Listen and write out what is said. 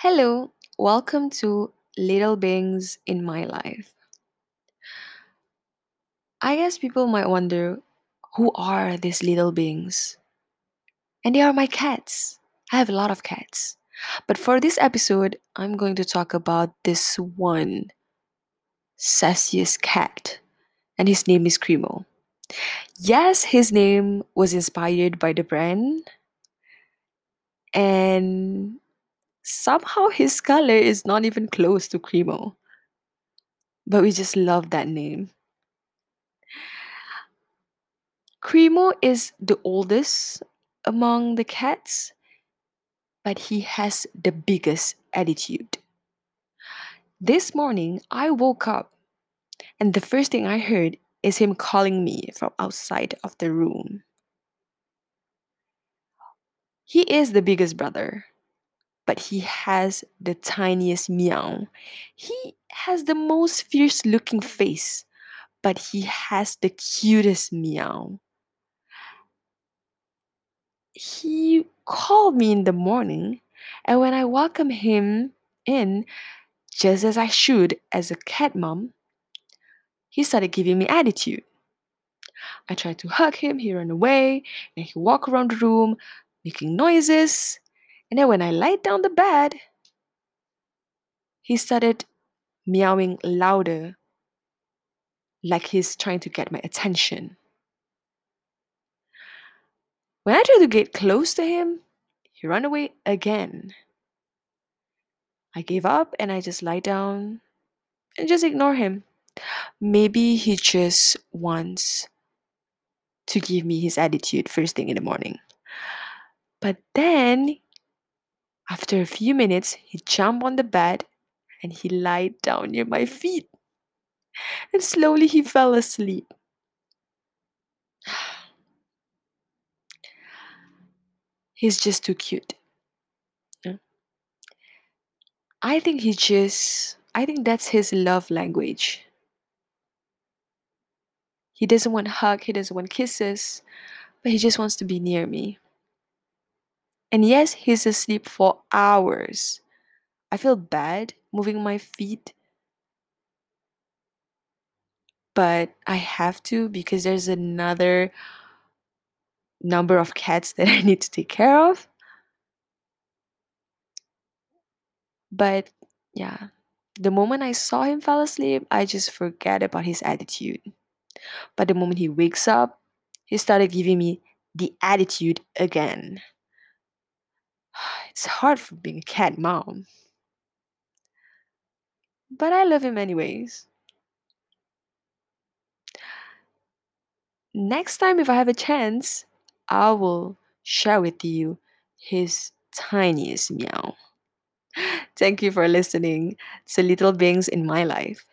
Hello, welcome to Little Beings in My Life. I guess people might wonder who are these little beings? And they are my cats. I have a lot of cats. But for this episode, I'm going to talk about this one sassiest cat, and his name is Creamo. Yes, his name was inspired by the brand, and somehow his color is not even close to Creamo. But we just love that name. Creamo is the oldest among the cats, but he has the biggest attitude. This morning, I woke up and the first thing I heard is him calling me from outside of the room. He is the biggest brother, but he has the tiniest meow. He has the most fierce looking face, but he has the cutest meow. He called me in the morning, and when I welcomed him in, just as I should as a cat mom, he started giving me attitude. I tried to hug him, he ran away, and he walked around the room making noises. And then when I laid down the bed, he started meowing louder, like he's trying to get my attention. When I tried to get close to him, he ran away again. I gave up and I just lie down and just ignore him. Maybe he just wants to give me his attitude first thing in the morning. But then, after a few minutes, he jumped on the bed and he lied down near my feet. And slowly he fell asleep. He's just too cute. I think he just, I think that's his love language. He doesn't want hug, he doesn't want kisses, but he just wants to be near me. And yes, he's asleep for hours. I feel bad moving my feet, but I have to because there's another number of cats that I need to take care of. But yeah, the moment I saw him fall asleep, I just forget about his attitude. But the moment he wakes up, he started giving me the attitude again. It's hard for being a cat mom. But I love him anyways. Next time, if I have a chance, I will share with you his tiniest meow. Thank you for listening to Little Beings in My Life.